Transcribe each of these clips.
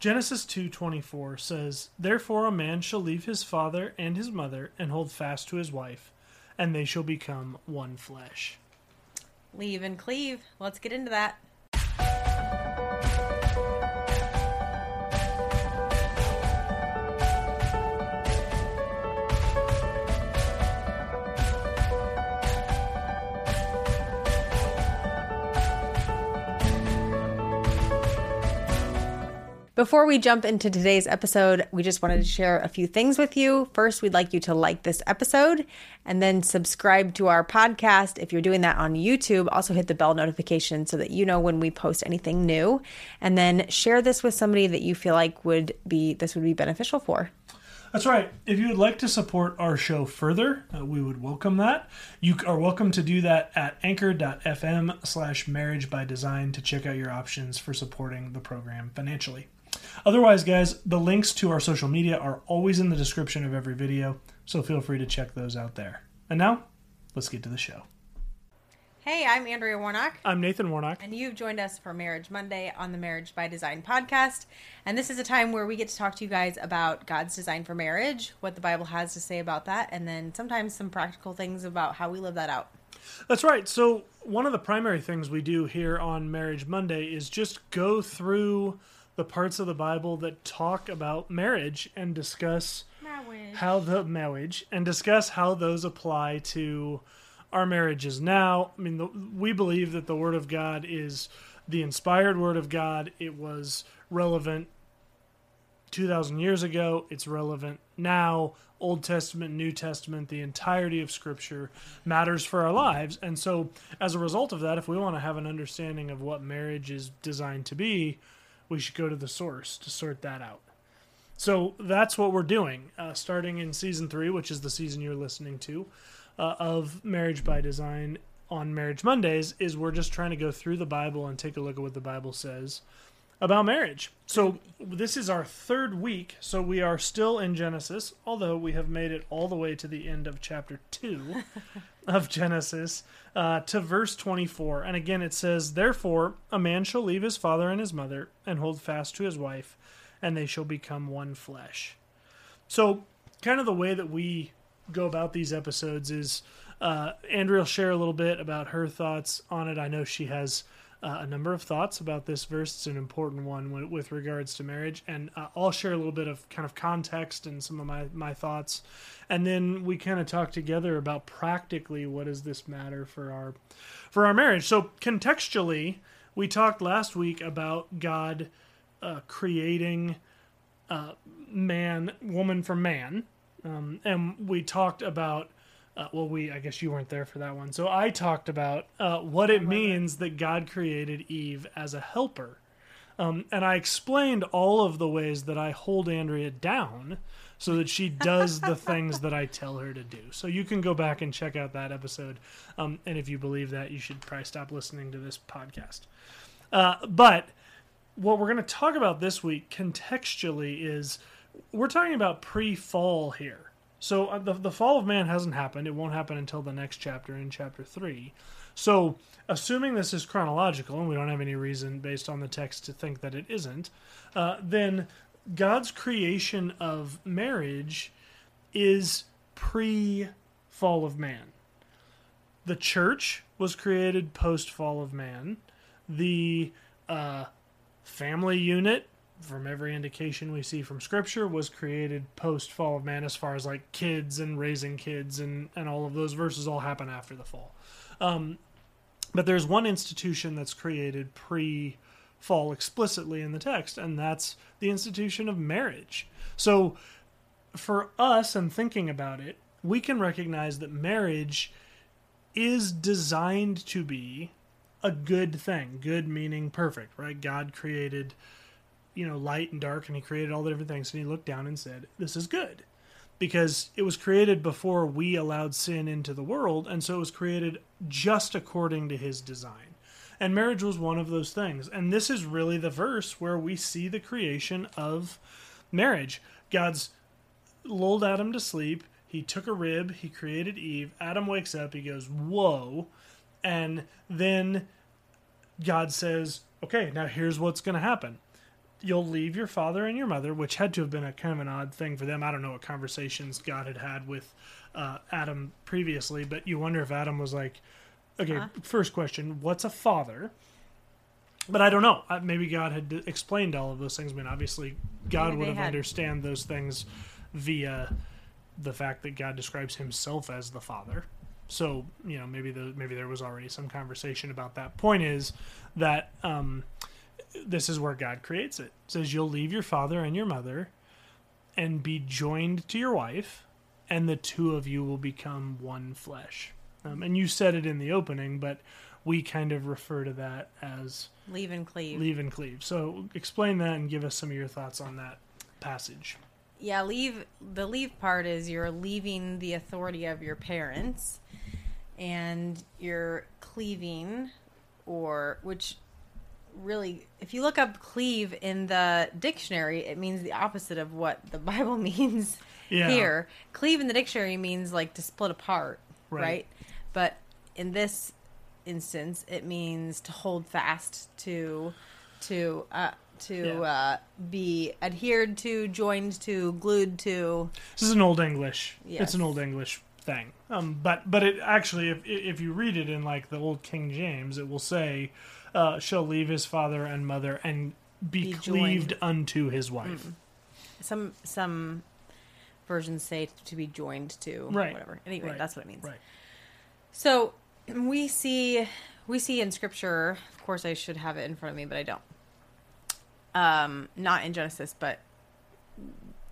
Genesis 2:24 says, "Therefore a man shall leave his father and his mother and hold fast to his wife, and they shall become one flesh." Leave and cleave. Let's get into that. Before we jump into today's episode, we just wanted to share a few things with you. First, we'd like you to like this episode and then subscribe to our podcast. If you're doing that on YouTube, also hit the bell notification so that you know when we post anything new. And then share this with somebody that you feel like would be this would be beneficial for. That's right. If you would like to support our show further, uh, we would welcome that. You are welcome to do that at anchor.fm slash marriage by design to check out your options for supporting the program financially. Otherwise, guys, the links to our social media are always in the description of every video, so feel free to check those out there. And now, let's get to the show. Hey, I'm Andrea Warnock. I'm Nathan Warnock. And you've joined us for Marriage Monday on the Marriage by Design podcast. And this is a time where we get to talk to you guys about God's design for marriage, what the Bible has to say about that, and then sometimes some practical things about how we live that out. That's right. So, one of the primary things we do here on Marriage Monday is just go through the parts of the Bible that talk about marriage and discuss Marriage. how the marriage and discuss how those apply to our marriages now. I mean, the, we believe that the Word of God is the inspired Word of God. It was relevant 2,000 years ago. It's relevant now. Old Testament, New Testament, the entirety of Scripture matters for our lives. And so, as a result of that, if we want to have an understanding of what marriage is designed to be, we should go to the source to sort that out. So that's what we're doing, uh, starting in season three, which is the season you're listening to, uh, of Marriage by Design on Marriage Mondays, is we're just trying to go through the Bible and take a look at what the Bible says about marriage. So this is our third week, so we are still in Genesis, although we have made it all the way to the end of chapter 2 of Genesis uh, to verse 24. And again it says, Therefore a man shall leave his father and his mother and hold fast to his wife, and they shall become one flesh. So kind of the way that we go about these episodes is uh, Andrea will share a little bit about her thoughts on it. I know she has uh, a number of thoughts about this verse. It's an important one with, with regards to marriage, and uh, I'll share a little bit of kind of context and some of my my thoughts, and then we kind of talk together about practically what does this matter for our for our marriage. So contextually, we talked last week about God uh, creating uh, man, woman for man, um, and we talked about uh, well, we I guess you weren't there for that one. So I talked about uh, what it means that God created Eve as a helper, um, and I explained all of the ways that I hold Andrea down so that she does the things that I tell her to do. So you can go back and check out that episode, um, and if you believe that, you should probably stop listening to this podcast. Uh, but what we're going to talk about this week contextually is we're talking about pre-fall here so uh, the the fall of man hasn't happened. It won't happen until the next chapter in chapter 3. So, assuming this is chronological and we don't have any reason based on the text to think that it isn't, uh, then God's creation of marriage is pre fall of man. The church was created post fall of man. The uh, family unit from every indication we see from scripture was created post fall of man as far as like kids and raising kids and and all of those verses all happen after the fall. Um, but there's one institution that's created pre fall explicitly in the text and that's the institution of marriage. So for us and thinking about it we can recognize that marriage is designed to be a good thing. Good meaning perfect right? God created you know light and dark and he created all the different things and he looked down and said this is good. Because it was created before we allowed sin into the world and so it was created just according to his design. And marriage was one of those things. And this is really the verse where we see the creation of marriage. God's lulled adam to sleep. He took a rib. He created eve. Adam wakes up. He goes whoa. And then god says okay now here's what's going to happen you'll leave your father and your mother, which had to have been a kind of an odd thing for them. I don't know what conversations God had had with uh, Adam previously, but you wonder if Adam was like, okay, Huh? first question, what's a father? But I don't know. Maybe God had explained all of those things. I mean, obviously, God Maybe would have had. understand those things via the fact that God describes Himself as the Father. So you know, maybe the maybe there was already some conversation about that. Point is that um, this is where God creates it. it. Says you'll leave your father and your mother, and be joined to your wife, and the two of you will become one flesh. Um, and you said it in the opening, but we kind of refer to that as Leave and cleave. leave and cleave. So explain that and give us some of your thoughts on that passage. Yeah, leave. The leave part is you're leaving the authority of your parents, and you're cleaving, or which really, if you look up cleave in the dictionary, it means the opposite of what the Bible means Yeah. here. Cleave in the dictionary means like to split apart, Right. right? But in this instance, it means to hold fast, to to uh, to Yeah. uh, be adhered to, joined to, glued to. This is an old English. Yes. It's an old English thing. Um, but but it actually, if if you read it in like the old King James, it will say, uh, "Shall leave his father and mother and be, Be cleaved joined. unto his wife." Some some versions say to be joined to, Right. whatever. Anyway, Right. that's what it means. Right. So we see we see in scripture. Of course, I should have it in front of me, but I don't. Um, not in Genesis, but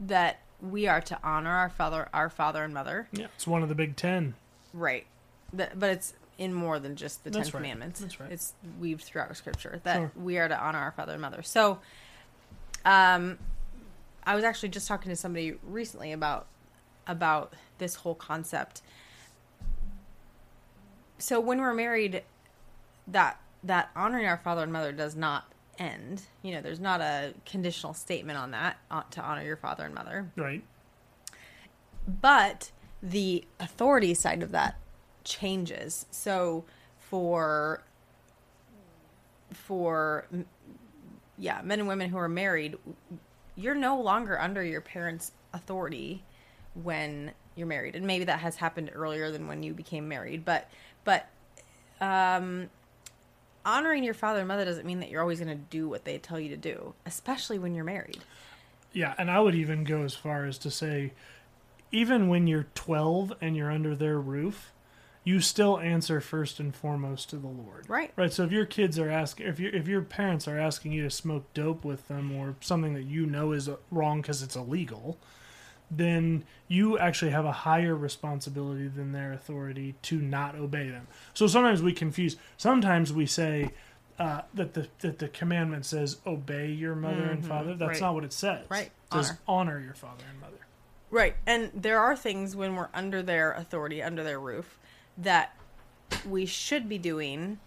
that we are to honor our father, our father and mother. Yeah, it's one of the big ten. Right. But it's in more than just the That's Ten right. Commandments. That's right. It's weaved throughout Scripture that Sure. we are to honor our father and mother. So, um, I was actually just talking to somebody recently about about this whole concept. So when we're married, that that honoring our father and mother does not end. You know, there's not a conditional statement on that uh, to honor your father and mother Right. but the authority side of that changes so for for yeah men and women who are married you're no longer under your parents authority when you're married and maybe that has happened earlier than when you became married but but um honoring your father and mother doesn't mean that you're always going to do what they tell you to do especially when you're married Yeah, and I would even go as far as to say, even when you're 12 and you're under their roof, you still answer first and foremost to the Lord. Right. Right. So if your kids are asking, if your if your parents are asking you to smoke dope with them or something that you know is wrong because it's illegal, then you actually have a higher responsibility than their authority to not obey them. So sometimes we confuse. Sometimes we say. Uh, that the that the commandment says obey your mother and father. That's right. not what it says. Right. It says honor your father and mother. Right. And there are things when we're under their authority, under their roof, that we should be doing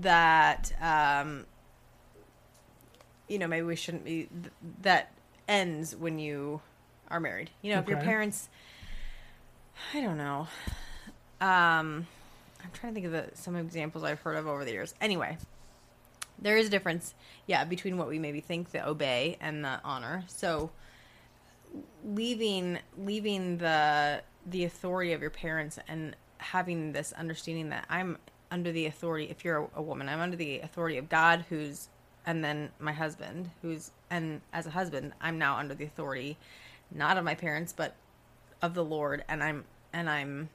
that, um, you know, maybe we shouldn't be, th- that ends when you are married. You know, if your parents, I don't know. Um, I'm trying to think of the, some examples I've heard of over the years. Anyway, there is a difference, yeah, between what we maybe think the obey and the honor. So, leaving leaving the the authority of your parents and having this understanding that I'm under the authority if you're a, a woman I'm under the authority of God who's and then my husband who's and as a husband I'm now under the authority not of my parents but of the Lord and I'm and I'm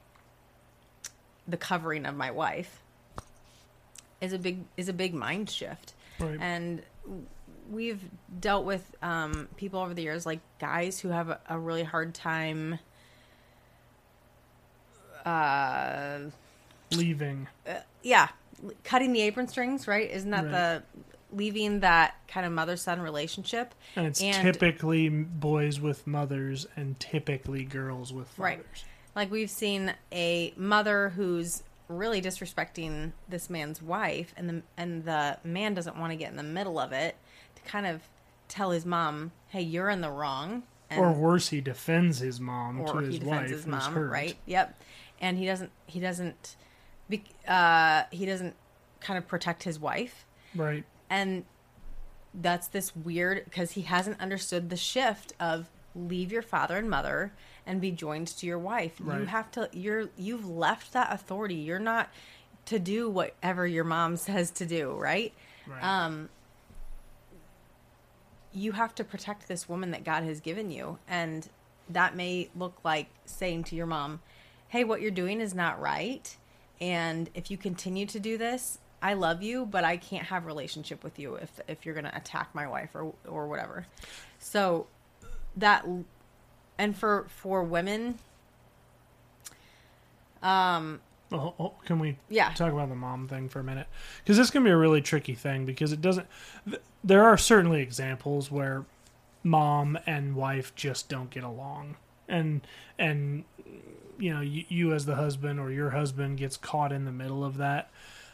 the covering of my wife is a big is a big mind shift Right. and we've dealt with um, people over the years like guys who have a, a really hard time uh Leaving. yeah cutting the apron strings right isn't that Right. the leaving that kind of mother son relationship And it's And- typically boys with mothers and typically girls with fathers. Right. Like we've seen a mother who's really disrespecting this man's wife and the and the man doesn't want to get in the middle of it to kind of tell his mom, "Hey, you're in the wrong." And, Or worse, he defends his mom to or his he wife his mom, right? Yep. And he doesn't he doesn't be, uh he doesn't kind of protect his wife Right. And that's this weird because he hasn't understood the shift of leave your father and mother and be joined to your wife. You have to you're you've left that authority. You're not to do whatever your mom says to do, right? Right. Um you have to protect this woman that God has given you and that may look like saying to your mom, "Hey, what you're doing is not right." And if you continue to do this, I love you, but I can't have relationship with you if if you're going to attack my wife or or whatever. So that and for for women um can we Yeah. talk about the mom thing for a minute? Because this can be a really tricky thing because it doesn't. Th- there are certainly examples where mom and wife just don't get along, and and you know you, you as the husband or your husband gets caught in the middle of that.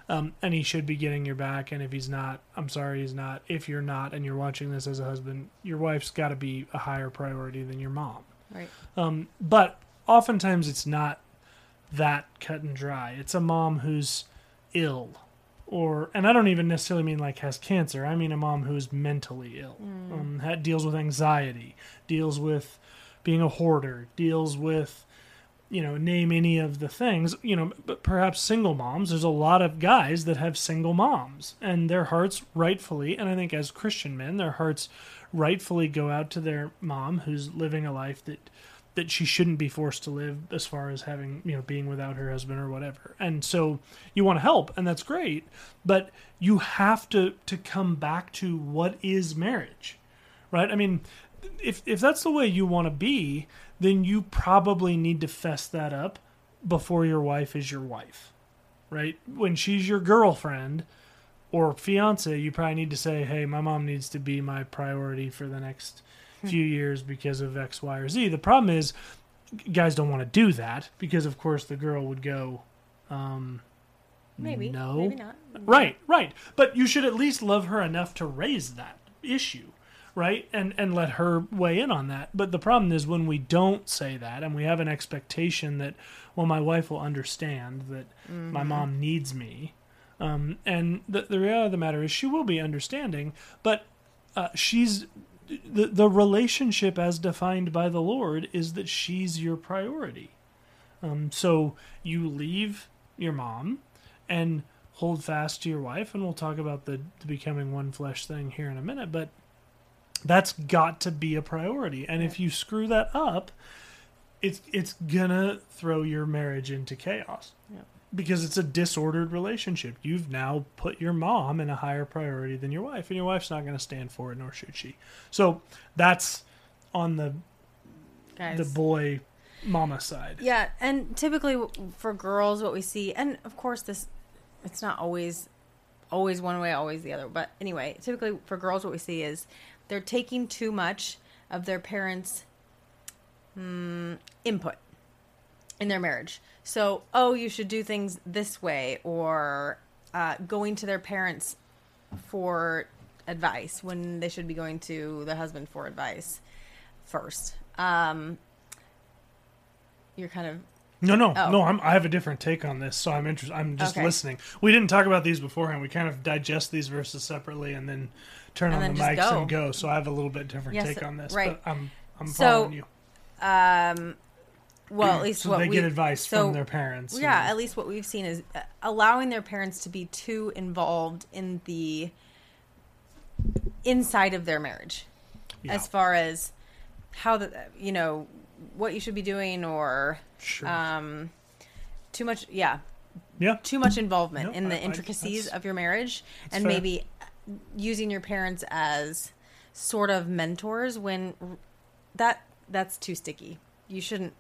Um, and he should be getting your back. And if he's not, I'm sorry, he's not. If you're not, and you're watching this as a husband, your wife's got to be a higher priority than your mom. right. Um, but oftentimes it's not that cut and dry. It's a mom who's ill, or and I don't even necessarily mean like has cancer. I mean a mom who's mentally ill, um, ha deals with anxiety, deals with being a hoarder, deals with you know name any of the things you know but perhaps single moms. There's a lot of guys that have single moms and their hearts rightfully and i think as christian men their hearts rightfully go out to their mom who's living a life that that she shouldn't be forced to live as far as having you know being without her husband or whatever. And so you want to help and that's great but you have to to come back to what is marriage right? I mean if if that's the way you want to be then you probably need to fess that up before your wife is your wife right when she's your girlfriend or fiance you probably need to say hey my mom needs to be my priority for the next few years because of x y or z the problem is guys don't want to do that because of course the girl would go um Maybe. no Maybe not. Right, right. But you should at least love her enough to raise that issue, right? And and let her weigh in on that. But the problem is when we don't say that and we have an expectation that well my wife will understand that my mom needs me. Um, and the, the reality of the matter is she will be understanding, but uh, she's the the relationship as defined by the Lord is that she's your priority. Um, so you leave your mom and hold fast to your wife, and we'll talk about the, the becoming one flesh thing here in a minute. But that's got to be a priority, and if you screw that up, it's it's gonna throw your marriage into chaos Yeah. because it's a disordered relationship. You've now put your mom in a higher priority than your wife, and your wife's not going to stand for it, nor should she. So that's on the Guys. the boy mama side. Yeah, and typically for girls, what we see, and of course, this it's not always always one way, always the other. But anyway, typically for girls, what we see is they're taking too much of their parents' mm, input in their marriage. So, oh, you should do things this way, or uh, going to their parents for advice when they should be going to the husband for advice first. Um, you're kind of No, no, Oh. no. I'm, I have a different take on this, so I'm interested. I'm just Okay. listening. We didn't talk about these beforehand. We kind of digest these verses separately and then turn And on the mics go. and go. So I have a little bit different Yes, take on this, right. but I'm I'm So, following you. um well at least So what they we get advice so- from their parents. yeah and- at least what we've seen is uh, allowing their parents to be too involved in the inside of their marriage yeah, as far as how the you know what you should be doing or sure. um too much yeah yeah, too much involvement Yep, in the I- I- intricacies that's- of your marriage and fair. maybe using your parents as sort of mentors when that that's too sticky. You shouldn't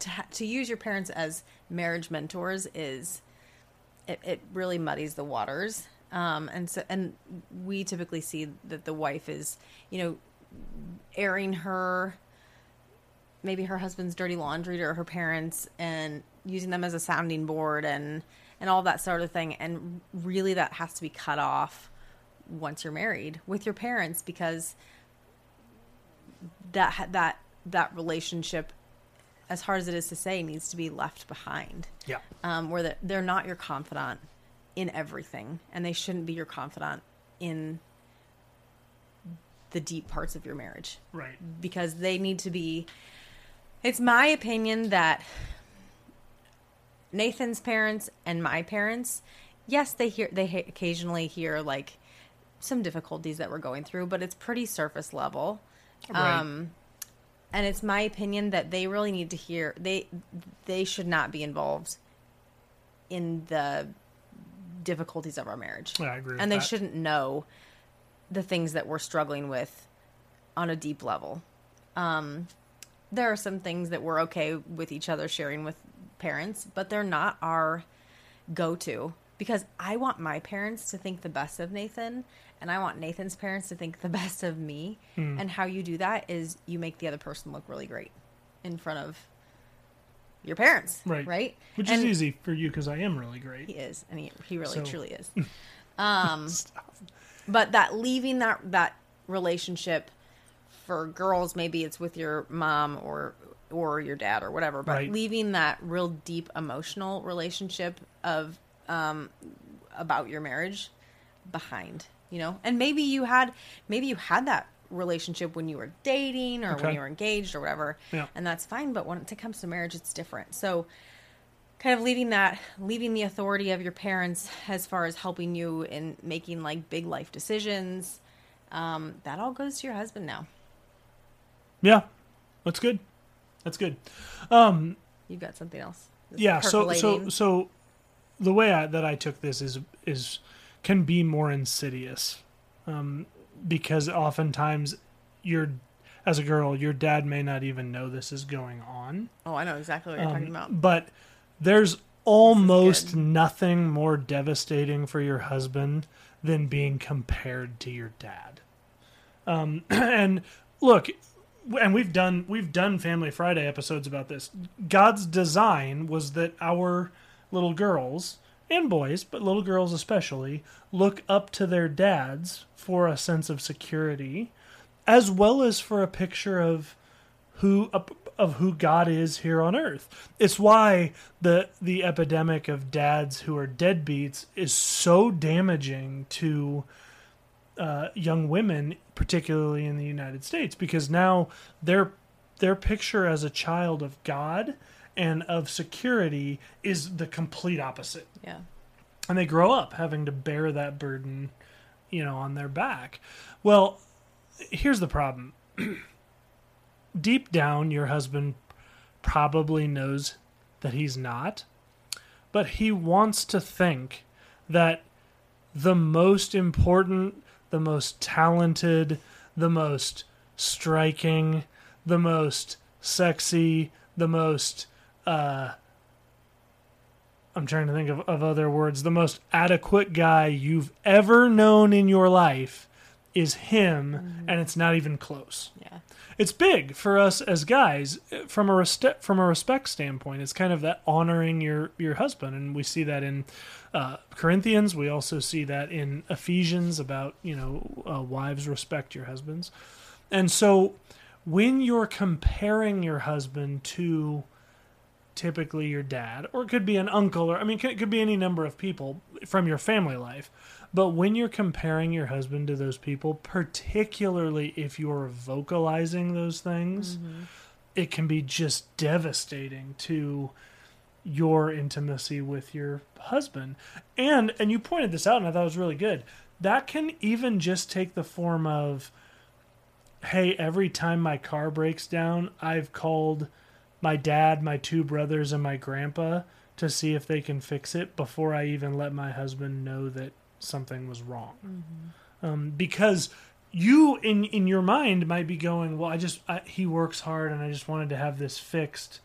to, to use your parents as marriage mentors is it, it really muddies the waters. Um, and so and we typically see that the wife is you know airing her maybe her husband's dirty laundry to her parents and using them as a sounding board and and all that sort of thing. And really that has to be cut off once you're married with your parents because that that that relationship as hard as it is to say needs to be left behind. Yeah, um, where they're, they're not your confidant in everything and they shouldn't be your confidant in the deep parts of your marriage. Right. because they need to be it's my opinion that Nathan's parents and my parents yes they hear they occasionally hear like some difficulties that we're going through but it's pretty surface level Right. um and it's my opinion that they really need to hear they they should not be involved in the difficulties of our marriage Yeah, I agree and they that. shouldn't know the things that we're struggling with on a deep level. Um, there are some things that we're okay with each other sharing with parents, but they're not our go to because I want my parents to think the best of Nathan and I want Nathan's parents to think the best of me. Hmm. And how you do that is you make the other person look really great in front of your parents. Right. Right. Which And is easy for you because I am really great. He is. And he, he really So- truly is. Um, but that leaving that that relationship for girls maybe it's with your mom or or your dad or whatever but Right. leaving that real deep emotional relationship of um about your marriage behind you know and maybe you had maybe you had that relationship when you were dating or when you were engaged or whatever Yeah. and that's fine but when it comes to marriage it's different so kind of leaving that leaving the authority of your parents as far as helping you in making like big life decisions um, that all goes to your husband now Yeah, that's good. That's good. Um, you've got something else yeah. So so so the way I, that I took this is is can be more insidious, um, because oftentimes you're as a girl, your dad may not even know this is going on. oh i know exactly what you're talking Um, about But there's almost nothing more devastating for your husband than being compared to your dad. Um, and look, and we've done we've done Family Friday episodes about this. God's design was that our little girls and boys, but little girls especially, look up to their dads for a sense of security, as well as for a picture of who of who God is here on earth. It's why the the epidemic of dads who are deadbeats is so damaging to uh, young women, particularly in the United States, because now their their picture as a child of God and of security is the complete opposite yeah and they grow up having to bear that burden, you know, on their back. Well, here's the problem. Deep down, your husband probably knows that he's not, but he wants to think that the most important, the most talented, the most striking, the most sexy, the most uh, I'm trying to think of, of other words. The most adequate guy you've ever known in your life is him, and it's not even close. yeah It's big for us as guys from a respect from a respect standpoint. It's kind of that honoring your your husband, and we see that in uh, Corinthians. We also see that in Ephesians about you know uh, wives respect your husbands, and so when you're comparing your husband to typically your dad, or it could be an uncle, or I mean, it could be any number of people from your family life. But when you're comparing your husband to those people, particularly if you're vocalizing those things, mm-hmm. it can be just devastating to your intimacy with your husband. And and you pointed this out and I thought it was really good. That can even just take the form of hey, every time my car breaks down, I've called my dad, my two brothers, and my grandpa to see if they can fix it before I even let my husband know that something was wrong. Um, because you, in in your mind, might be going, "Well, I just I, he works hard, and I just wanted to have this fixed."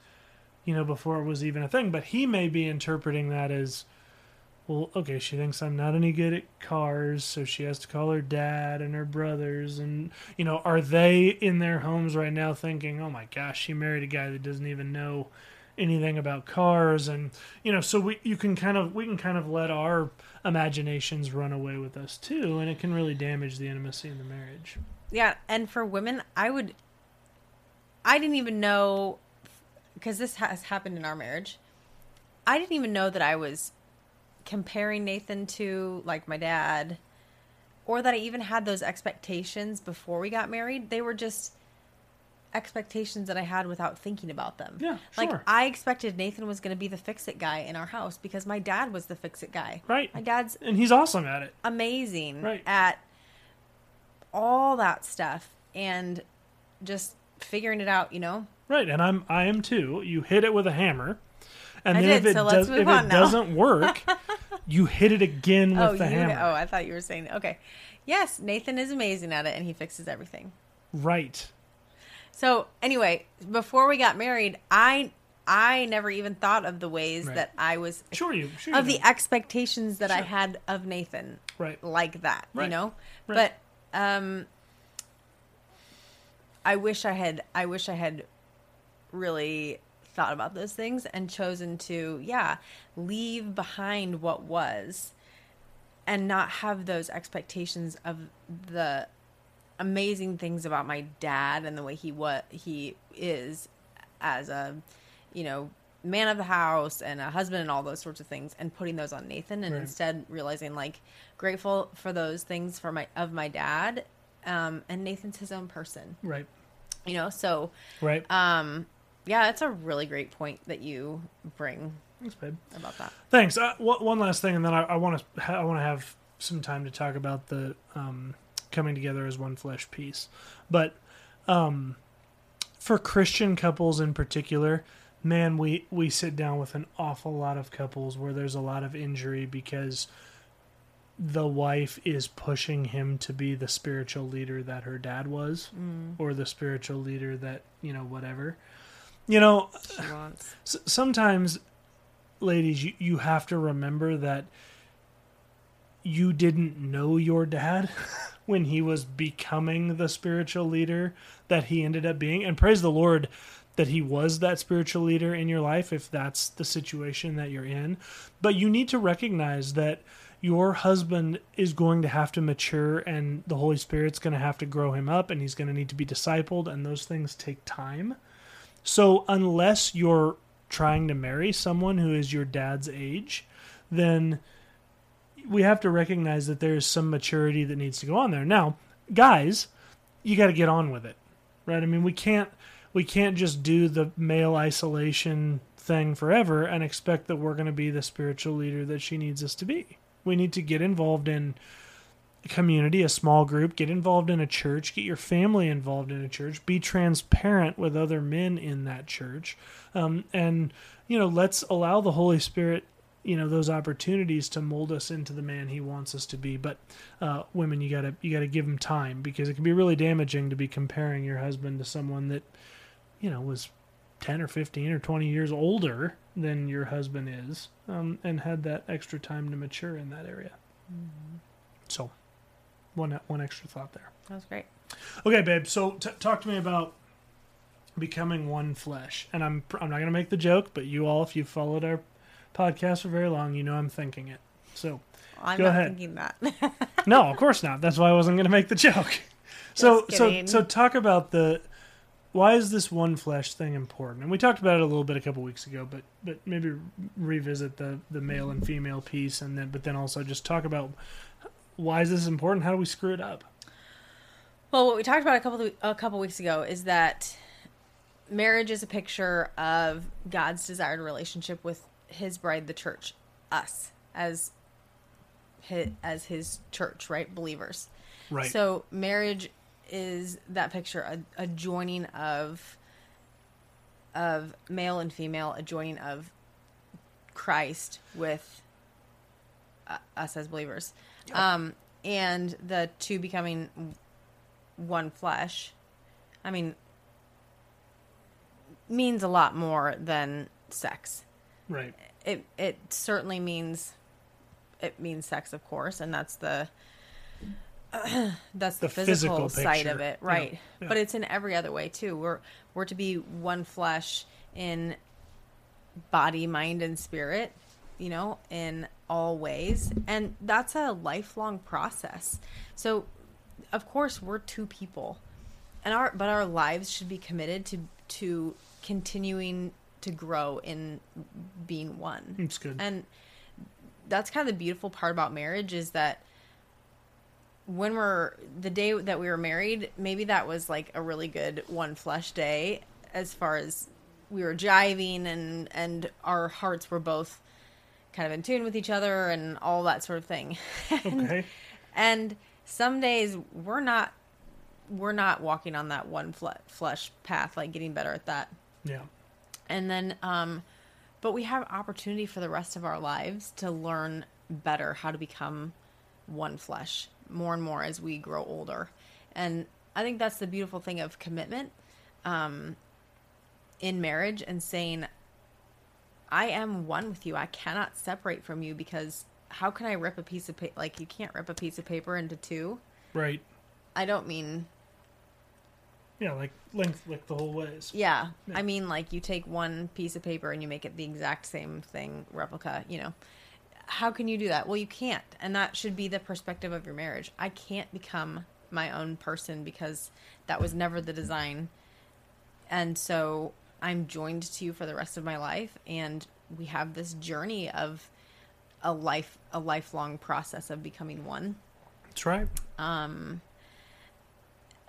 You know, before it was even a thing, but he may be interpreting that as, well, okay, she thinks I'm not any good at cars, so she has to call her dad and her brothers. And, you know, are they in their homes right now thinking, oh my gosh, she married a guy that doesn't even know anything about cars? And, you know, so we, you can kind of, we can kind of let our imaginations run away with us too, and it can really damage the intimacy in the marriage. Yeah, and for women, I would. I didn't even know, because this has happened in our marriage. I didn't even know that I was comparing Nathan to like my dad, or that I even had those expectations before we got married. They were just expectations that I had without thinking about them. Yeah, Like sure. I expected Nathan was going to be the fix it guy in our house because my dad was the fix it guy. Right. My dad's And he's awesome at it. amazing Right. at all that stuff and just figuring it out, you know. Right, and I'm I am too. You hit it with a hammer, and I then did, if it so does, if it doesn't work, you hit it again with oh, the you hammer. oh, I thought you were saying okay. Yes, Nathan is amazing at it and he fixes everything. Right. So anyway, before we got married, I I never even thought of the ways Right. that I was Sure you sure of you the expectations that I had of Nathan Right. like that, you Right. know? Right. But um I wish I had I wish I had really thought about those things and chosen to yeah, leave behind what was and not have those expectations of the amazing things about my dad and the way he what he is as a you know man of the house and a husband and all those sorts of things and putting those on Nathan and Right. instead realizing like grateful for those things for my of my dad um and Nathan's his own person Right. you know so Right. um yeah that's a really great point that you bring Thanks, babe. about that Thanks. Uh, one one last thing, and then I want to I want to have some time to talk about the um, coming together as one flesh piece. But um, for Christian couples in particular, man, we we sit down with an awful lot of couples where there's a lot of injury because the wife is pushing him to be the spiritual leader that her dad was or the spiritual leader that you know whatever you know S- sometimes ladies you, you have to remember that you didn't know your dad when he was becoming the spiritual leader that he ended up being. And praise the lord that he was that spiritual leader in your life if that's the situation that you're in. But you need to recognize that your husband is going to have to mature and the holy spirit's going to have to grow him up and he's going to need to be discipled and those things take time so unless you're trying to marry someone who is your dad's age, then we have to recognize that there's some maturity that needs to go on there. Now, guys, you got to get on with it. Right? I mean, we can't we can't just do the male isolation thing forever and expect that we're going to be the spiritual leader that she needs us to be. We need to get involved in community, a small group, get involved in a church, get your family involved in a church, be transparent with other men in that church, um, and you know, let's allow the Holy Spirit, you know, those opportunities to mold us into the man He wants us to be. But uh, women, you gotta you gotta give them time because it can be really damaging to be comparing your husband to someone that, you know, was ten or fifteen or twenty years older than your husband is, um, and had that extra time to mature in that area. So one one extra thought there. that was great Okay, babe. So t- talk to me about becoming one flesh. And I'm I'm not gonna make the joke, but you all, if you've followed our podcast for very long, you know I'm thinking it. So I'm Go not ahead. thinking that no, of course not. That's why I wasn't gonna make the joke. So so so talk about the why is this one flesh thing important? And we talked about it a little bit a couple weeks ago, but but maybe revisit the the male and female piece, and then but then also just talk about why is this important? How do we screw it up? Well, what we talked about a couple of, a couple weeks ago is that marriage is a picture of God's desired relationship with His bride, the church, us as his, as His church, right? Believers. Right. So marriage is that picture, a, a joining of of male and female, a joining of Christ with uh, us as believers, um, and the two becoming one flesh. I mean, means a lot more than sex. right. It it certainly means it means sex, of course, and that's the that's the, The physical, physical side of it, right? Yeah, yeah. But it's in every other way too. We're we're to be one flesh in body, mind, and spirit. You know, in all ways, and that's a lifelong process. So, of course, we're two people, and our but our lives should be committed to to continuing to grow in being one. It's good. And that's kind of the beautiful part about marriage is that when we're the day that we were married, maybe that was like a really good one flesh day as far as we were jiving and and our hearts were both kind of in tune with each other and all that sort of thing. and, Okay. and some days we're not we're not walking on that one flesh path like getting better at that. Yeah. And then um but we have opportunity for the rest of our lives to learn better how to become one flesh more and more as we grow older. And I think that's the beautiful thing of commitment um, in marriage and saying, I am one with you. I cannot separate from you because how can I rip a piece of paper? Like, you can't rip a piece of paper into two. Right. I don't mean, Yeah, like length like the whole ways. yeah. Yeah. I mean, like, you take one piece of paper and you make it the exact same thing, replica, you know. How can you do that? Well, you can't. And that should be the perspective of your marriage. I can't become my own person because that was never the design. And so I'm joined to you for the rest of my life and we have this journey of a life a lifelong process of becoming one. That's right. Um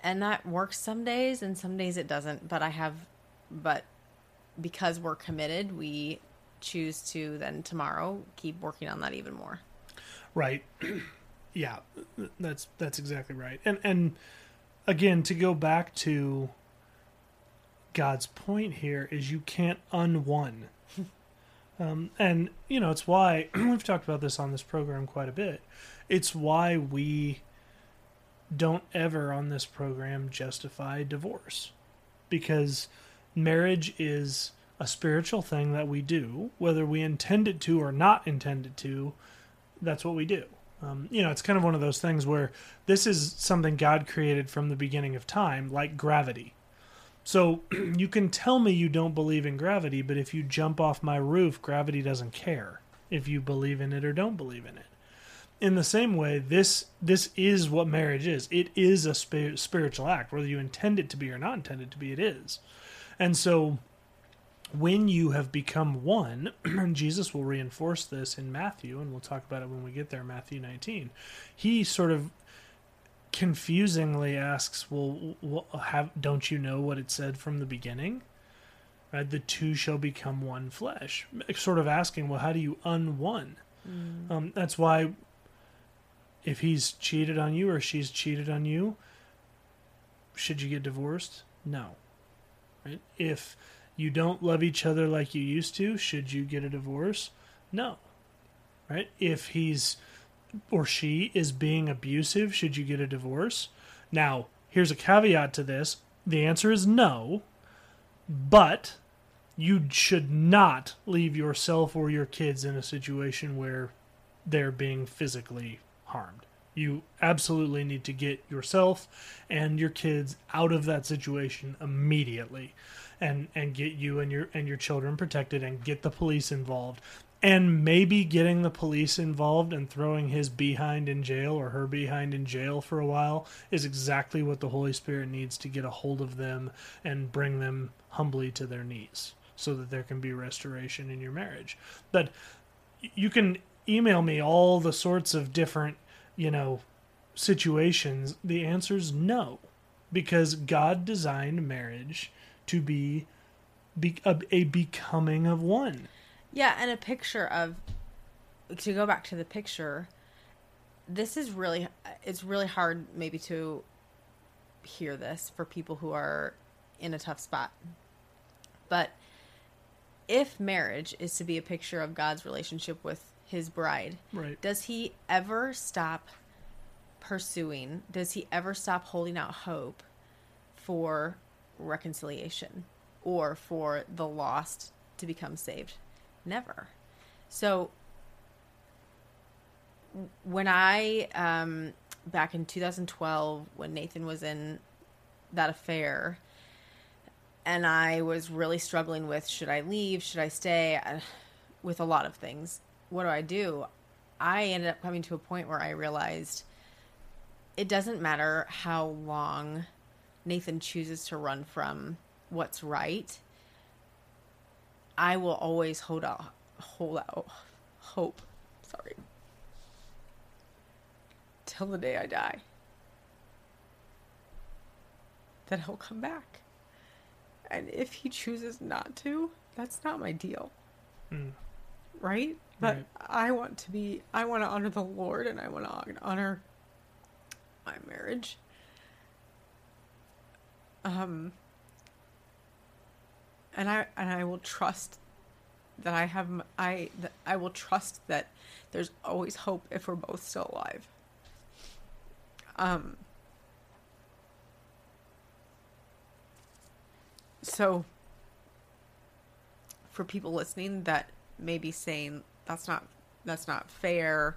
and that works some days and some days it doesn't, but I have but because we're committed, we choose to then tomorrow keep working on that even more. Right. yeah, that's that's exactly right. And and again, to go back to God's point here is you can't unone. um, and you know it's why we've talked about this on this program quite a bit. It's why we don't ever on this program justify divorce because marriage is a spiritual thing that we do, whether we intend it to or not intend it to that's what we do. Um, you know, it's kind of one of those things where this is something God created from the beginning of time, like gravity. So you can tell me you don't believe in gravity, but if you jump off my roof, gravity doesn't care if you believe in it or don't believe in it. In the same way, this this is what marriage is. It is a spi- spiritual act, whether you intend it to be or not intend it to be. It is, and so when you have become one, Jesus will reinforce this in Matthew, and we'll talk about it when we get there, Matthew 19. He sort of confusingly asks, "Well, have don't you know what it said from the beginning? Right, the two shall become one flesh." Sort of asking, "Well, how do you unone?" Um, that's why, if he's cheated on you or she's cheated on you, should you get divorced? No. Right? If you don't love each other like you used to, should you get a divorce? No. Right? If he's or she is being abusive, should you get a divorce? Now, here's a caveat to this. The answer is no. But you should not leave yourself or your kids in a situation where they're being physically harmed. You absolutely need to get yourself and your kids out of that situation immediately and and get you and your and your children protected and get the police involved. And maybe getting the police involved and throwing his behind in jail or her behind in jail for a while is exactly what the Holy Spirit needs to get a hold of them and bring them humbly to their knees so that there can be restoration in your marriage. But you can email me all the sorts of different, you know, situations. The answer is no, because God designed marriage to be, be a, a becoming of one. Yeah, and a picture of to go back to the picture. This is really it's really hard maybe to hear this for people who are in a tough spot. But if marriage is to be a picture of God's relationship with his bride, Right. does he ever stop pursuing? Does he ever stop holding out hope for reconciliation or for the lost to become saved? Never. So when I um back in 2012 when Nathan was in that affair and I was really struggling with should I leave, should I stay, uh, with a lot of things. What do I do? I ended up coming to a point where I realized it doesn't matter how long Nathan chooses to run from what's right. I will always hold out, hold out hope. Sorry. Till the day I die. That he'll come back. And if he chooses not to, that's not my deal. Mm. Right? But right. I want to be, I want to honor the Lord and I want to honor my marriage. Um, and I and I will trust that I have I that I will trust that there's always hope if we're both still alive. Um so for people listening that may be saying that's not that's not fair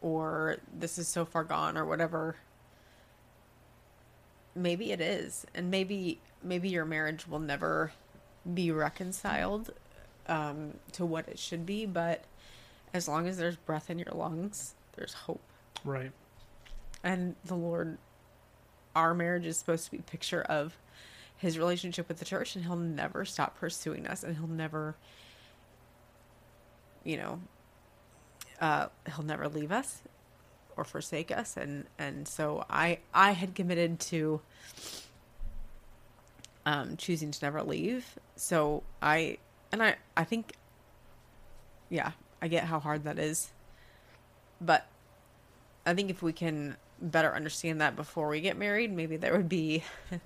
or this is so far gone or whatever maybe it is and maybe maybe your marriage will never be reconciled um, to what it should be but as long as there's breath in your lungs there's hope Right. and the lord our marriage is supposed to be a picture of his relationship with the church and he'll never stop pursuing us and he'll never you know uh he'll never leave us or forsake us and and so i i had committed to um choosing to never leave so i and i i think yeah i get how hard that is but i think if we can better understand that before we get married maybe there would be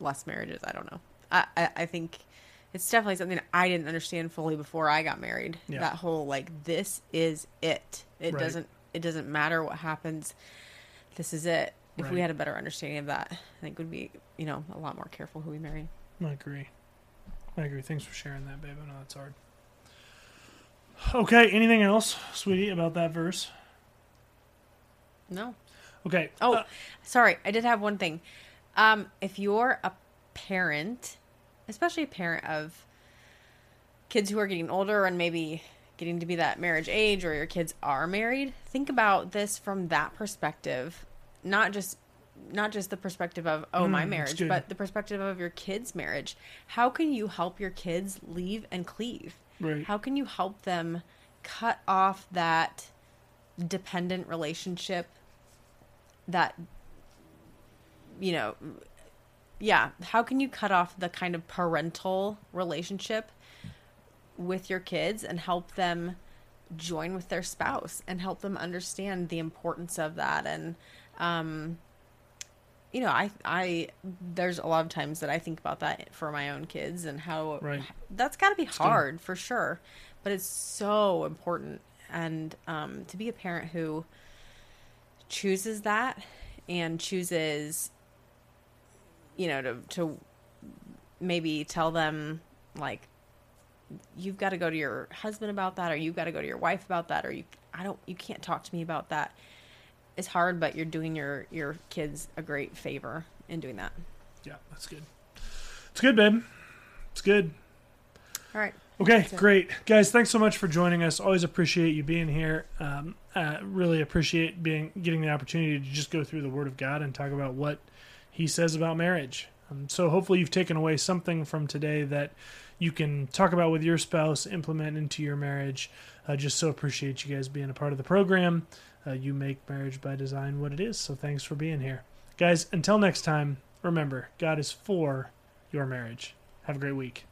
less marriages i don't know i i, I think it's definitely something I didn't understand fully before I got married. Yeah. That whole like this is it. It Right. doesn't it doesn't matter what happens. This is it. If we had a better understanding of that, I think we'd be, you know, a lot more careful who we marry. I agree. I agree. Thanks for sharing that, babe. I know that's hard. Okay, anything else, sweetie, about that verse? No. Okay. Oh, uh, sorry. I did have one thing. Um, if you're a parent, especially a parent of kids who are getting older and maybe getting to be that marriage age, or your kids are married, think about this from that perspective. Not just not just the perspective of oh Mm, my marriage, but the perspective of your kids' marriage. How can you help your kids leave and cleave? right. How can you help them cut off that dependent relationship that you know yeah, how can you cut off the kind of parental relationship with your kids and help them join with their spouse and help them understand the importance of that and um you know, I I there's a lot of times that I think about that for my own kids and how Right. that's got to be hard for sure, but it's so important and um to be a parent who chooses that and chooses you know to to maybe tell them like you've got to go to your husband about that or you've got to go to your wife about that or you I don't you can't talk to me about that. It's hard but you're doing your your kids a great favor in doing that. Yeah, that's good. It's good, babe. It's good. All right. Okay, great. Guys, thanks so much for joining us. Always appreciate you being here. Um, uh, really appreciate being getting the opportunity to just go through the Word of God and talk about what He says about marriage. Um, so hopefully you've taken away something from today that you can talk about with your spouse, implement into your marriage. I just so appreciate you guys being a part of the program. Uh, you make marriage by design what it is. So thanks for being here. Guys, until next time, remember, God is for your marriage. Have a great week.